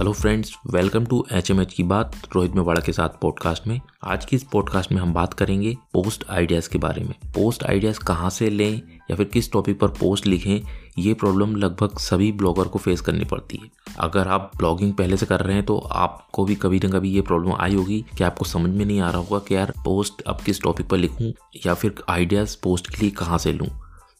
Hello friends welcome to H M H की बात, रोहित मेवाड़ा के साथ पॉडकास्ट में। आज की इस पॉडकास्ट में हम बात करेंगे पोस्ट आइडियाज़ के बारे में। पोस्ट आइडियाज़ कहाँ से लें या फिर किस टॉपिक पर पोस्ट लिखें, ये प्रॉब्लम लगभग सभी ब्लॉगर को फेस करनी पड़ती है। अगर आप ब्लॉगिंग पहले से कर रहे हैं तो आपको भी कभी ना कभी ये प्रॉब्लम आई होगी कि आपको समझ में नहीं आ रहा होगा कि यार पोस्ट अब किस टॉपिक पर लिखूँ या फिर आइडियाज़ पोस्ट के लिए कहाँ से लूँ।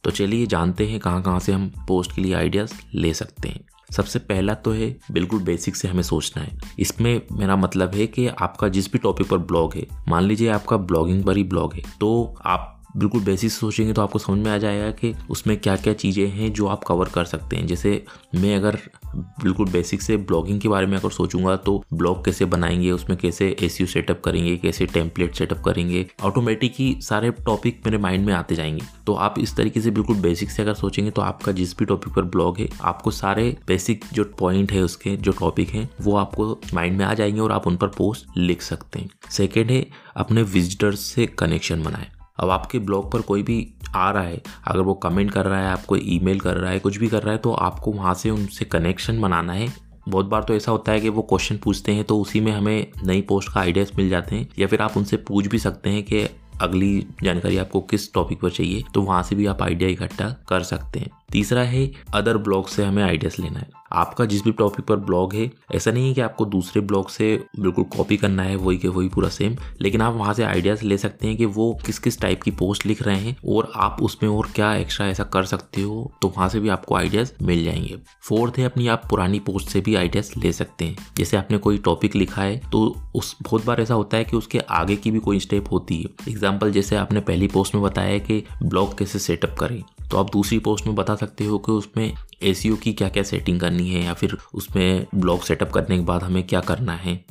तो चलिए जानते हैं कहाँ कहाँ से हम पोस्ट के लिए आइडियाज़ ले सकते हैं। सबसे पहला तो है, बिल्कुल बेसिक से हमें सोचना है। इसमें मेरा मतलब है कि आपका जिस भी टॉपिक पर ब्लॉग है, मान लीजिए आपका ब्लॉगिंग पर ही ब्लॉग है तो आप बिल्कुल बेसिक सोचेंगे तो आपको समझ में आ जाएगा कि उसमें क्या क्या चीज़ें हैं जो आप कवर कर सकते हैं। जैसे मैं अगर बिल्कुल बेसिक से ब्लॉगिंग के बारे में अगर सोचूँगा तो ब्लॉग कैसे बनाएँगे, उसमें कैसे ए सेटअप करेंगे, कैसे टेम्पलेट सेटअप करेंगे ऑटोमेटिक ही सारे टॉपिक मेरे माइंड में आते जाएँगे। तो आप इस तरीके से बिल्कुल बेसिक से अगर सोचेंगे तो आपका जिस भी टॉपिक पर ब्लॉग है, आपको सारे बेसिक जो पॉइंट है उसके, जो टॉपिक हैं, वो आपको माइंड में आ जाएँगे और आप उन पर पोस्ट लिख सकते हैं। सेकेंड है, अपने विजिटर्स से कनेक्शन बनाए। अब आपके ब्लॉग पर कोई भी आ रहा है, अगर वो कमेंट कर रहा है, आपको ईमेल कर रहा है, कुछ भी कर रहा है तो आपको वहाँ से उनसे कनेक्शन बनाना है। बहुत बार तो ऐसा होता है कि वो क्वेश्चन पूछते हैं तो उसी में हमें नई पोस्ट का आइडियाज़ मिल जाते हैं, या फिर आप उनसे पूछ भी सकते हैं कि अगली जानकारी आपको किस टॉपिक पर चाहिए तो वहाँ से भी आप आइडिया इकट्ठा कर सकते हैं। तीसरा है अदर ब्लॉग से हमें आइडियाज़ लेना है। आपका जिस भी टॉपिक पर ब्लॉग है, ऐसा नहीं है कि आपको दूसरे ब्लॉग से बिल्कुल कॉपी करना है, वही के वही पूरा सेम लेकिन आप वहाँ से आइडियाज़ ले सकते हैं कि वो किस किस टाइप की पोस्ट लिख रहे हैं और आप उसमें और क्या एक्स्ट्रा ऐसा कर सकते हो तो वहाँ से भी आपको आइडियाज़ मिल जाएँगे। फोर्थ है, अपनी आप पुरानी पोस्ट से भी आइडियाज़ ले सकते हैं। जैसे आपने कोई टॉपिक लिखा है तो उस, बहुत बार ऐसा होता है कि उसके आगे की भी कोई स्टेप होती है। एग्ज़ाम्पल जैसे आपने पहली पोस्ट में बताया कि ब्लॉग कैसे सेटअप करें। तो आप दूसरी पोस्ट में बता सकते हो कि उसमें ए की क्या क्या सेटिंग करनी है या फिर उसमें ब्लॉग सेटअप करने के बाद हमें क्या करना है।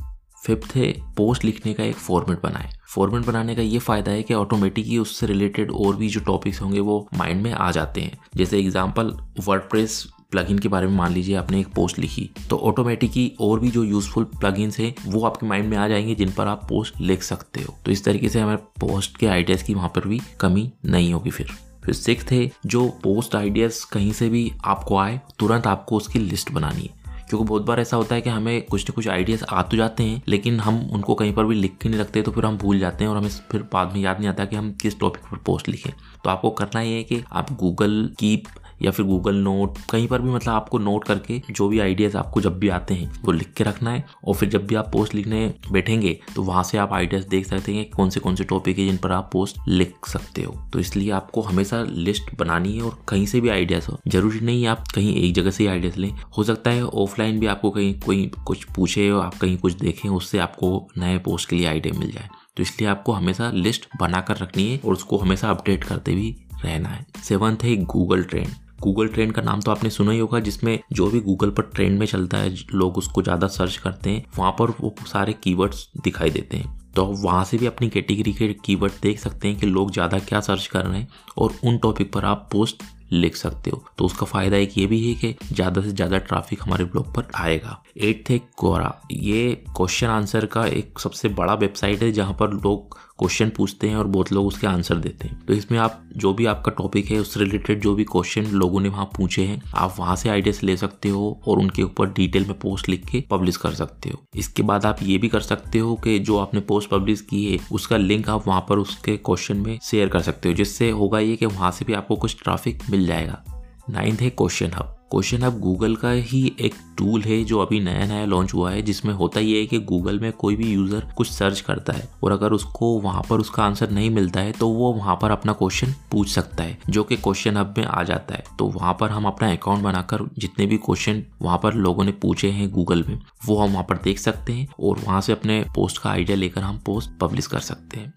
फिफ्थ है पोस्ट लिखने का एक फॉर्मेट बनाए। फॉर्मेट बनाने का ये फ़ायदा है कि ऑटोमेटिकली उससे रिलेटेड और भी जो टॉपिक्स होंगे वो माइंड में आ जाते हैं। जैसे एग्जांपल वर्डप्रेस प्लगइन के बारे में मान लीजिए आपने एक पोस्ट लिखी तो ऑटोमेटिकली और भी जो यूजफुल प्लगइन्स हैं, वो आपके माइंड में आ जाएँगे जिन पर आप पोस्ट लिख सकते हो। तो इस तरीके से हमारे पोस्ट के आइडियाज़ की वहाँ पर भी कमी नहीं होगी फिर। फिर सिक्स है जो पोस्ट आइडियाज़ कहीं से भी आपको आए, तुरंत आपको उसकी लिस्ट बनानी है। क्योंकि बहुत बार ऐसा होता है कि हमें कुछ ना कुछ आइडियाज़ आ तो जाते हैं, लेकिन हम उनको कहीं पर भी लिख के नहीं रखते तो फिर हम भूल जाते हैं और हमें फिर बाद में याद नहीं आता कि हम किस टॉपिक पर पोस्ट लिखें। तो आपको करना ये है कि आप गूगल कीप या फिर गूगल नोट कहीं पर भी मतलब आपको नोट करके जो भी आइडियाज़ आपको जब भी आते हैं, वो लिख के रखना है और फिर जब भी आप पोस्ट लिखने बैठेंगे तो वहाँ से आप आइडियाज़ देख सकते हैं कौन से कौन से टॉपिक है जिन पर आप पोस्ट लिख सकते हो। तो इसलिए आपको हमेशा लिस्ट बनानी है और कहीं से भी आइडियाज़ हो। ज़रूरी नहीं आप कहीं एक जगह से आइडियाज़ लें। हो सकता है ऑफलाइन भी आपको कहीं, कोई कुछ पूछे आप कहीं कुछ देखें, उससे आपको नए पोस्ट के लिए आइडिया मिल जाए। तो इसलिए आपको हमेशा लिस्ट बनाकर रखनी है और उसको हमेशा अपडेट करते भी रहना है। सेवंथ है गूगल ट्रेंड गूगल ट्रेंड का नाम तो आपने सुना ही होगा, जिसमें जो भी गूगल पर ट्रेंड में चलता है, लोग उसको ज़्यादा सर्च करते हैं, वहाँ पर वो सारे कीवर्ड्स दिखाई देते हैं। तो आप वहाँ से भी अपनी कैटेगरी के कीवर्ड देख सकते हैं कि लोग ज़्यादा क्या सर्च कर रहे हैं और उन टॉपिक पर आप पोस्ट लिख सकते हो। तो उसका फ़ायदा एक ये भी है कि ज़्यादा से ज़्यादा ट्रैफ़िक हमारे ब्लॉग पर आएगा। एट थे कोरा ये क्वेश्चन आंसर का एक सबसे बड़ा वेबसाइट है, जहाँ पर लोग क्वेश्चन पूछते हैं और बहुत लोग उसके आंसर देते हैं। तो इसमें आप जो भी आपका टॉपिक है, उससे रिलेटेड जो भी क्वेश्चन लोगों ने वहाँ पूछे हैं, आप वहाँ से आइडियाज़ ले सकते हो और उनके ऊपर डिटेल में पोस्ट लिख के पब्लिश कर सकते हो। इसके बाद आप ये भी कर सकते हो कि जो आपने पोस्ट पब्लिश की है, उसका लिंक आप वहाँ पर उसके क्वेश्चन में शेयर कर सकते हो, जिससे होगा ये कि वहाँ से भी आपको कुछ ट्रैफ़िक मिल जाएगा। नाइन्थ है क्वेश्चन हब क्वेश्चन अब गूगल का ही एक टूल है जो अभी नया नया लॉन्च हुआ है, जिसमें होता ये है कि गूगल में कोई भी यूज़र कुछ सर्च करता है और अगर उसको वहाँ पर उसका आंसर नहीं मिलता है तो वो वहाँ पर अपना क्वेश्चन पूछ सकता है, जो कि क्वेश्चन हब में आ जाता है। तो वहाँ पर हम अपना अकाउंट बनाकर जितने भी क्वेश्चन वहाँ पर लोगों ने पूछे हैं गूगल में, वो हम वहाँ पर देख सकते हैं और वहाँ से अपने पोस्ट का आइडिया लेकर हम पोस्ट पब्लिश कर सकते हैं।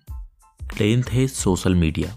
टेंथ है सोशल मीडिया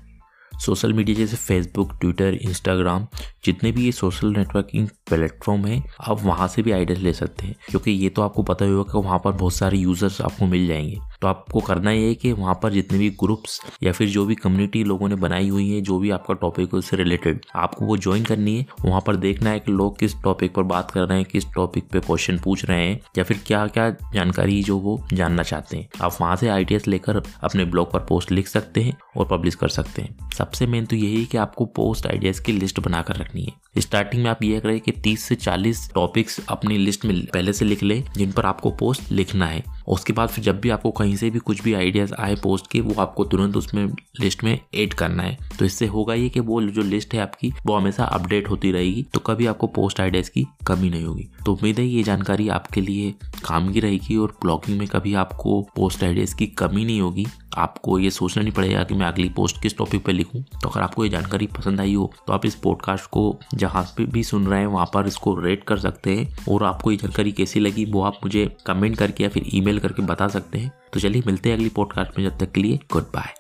सोशल मीडिया जैसे फेसबुक, ट्विटर, इंस्टाग्राम, जितने भी ये सोशल नेटवर्किंग प्लेटफॉर्म है, आप वहाँ से भी आइडियाज़ ले सकते हैं। क्योंकि ये तो आपको पता ही होगा कि वहाँ पर बहुत सारे यूज़र्स आपको मिल जाएँगे। तो आपको करना ये है कि वहाँ पर जितने भी ग्रुप्स या फिर जो भी कम्युनिटी लोगों ने बनाई हुई है, जो भी आपका टॉपिक है उससे रिलेटेड आपको वो ज्वाइन करनी है। वहाँ पर देखना है कि लोग किस टॉपिक पर बात कर रहे हैं, किस टॉपिक पे क्वेश्चन पूछ रहे हैं, या फिर क्या क्या जानकारी जो वो जानना चाहते हैं। आप वहाँ से आइडियाज़ लेकर अपने ब्लॉग पर पोस्ट लिख सकते हैं और पब्लिश कर सकते हैं। सबसे मेन तो यही है कि आपको पोस्ट आइडियाज़ की लिस्ट बनाकर रखनी है। स्टार्टिंग में आप ये करें कि 30 से 40 टॉपिक्स अपनी लिस्ट में पहले से लिख लें, जिन पर आपको पोस्ट लिखना है। उसके बाद फिर जब भी आपको कहीं से भी कुछ भी आइडियाज़ आए पोस्ट के, वो आपको तुरंत उसमें लिस्ट में ऐड करना है। तो इससे होगा ये कि वो जो लिस्ट है आपकी, वो हमेशा अपडेट होती रहेगी तो कभी आपको पोस्ट आइडियाज़ की कमी नहीं होगी। तो उम्मीद है ये जानकारी आपके लिए काम की रहेगी और ब्लॉगिंग में कभी आपको पोस्ट आइडियाज़ की कमी नहीं होगी। आपको ये सोचना नहीं पड़ेगा कि मैं अगली पोस्ट किस टॉपिक पर लिखूँ। तो अगर आपको ये जानकारी पसंद आई हो तो आप इस पॉडकास्ट को जहाँ पे भी सुन रहे हैं, वहाँ पर इसको रेट कर सकते हैं। और आपको ये जानकारी कैसी लगी, वो आप मुझे कमेंट करके या फिर ईमेल करके बता सकते हैं। तो चलिए मिलते हैं अगली पॉडकास्ट में, जब तक के लिए गुड बाय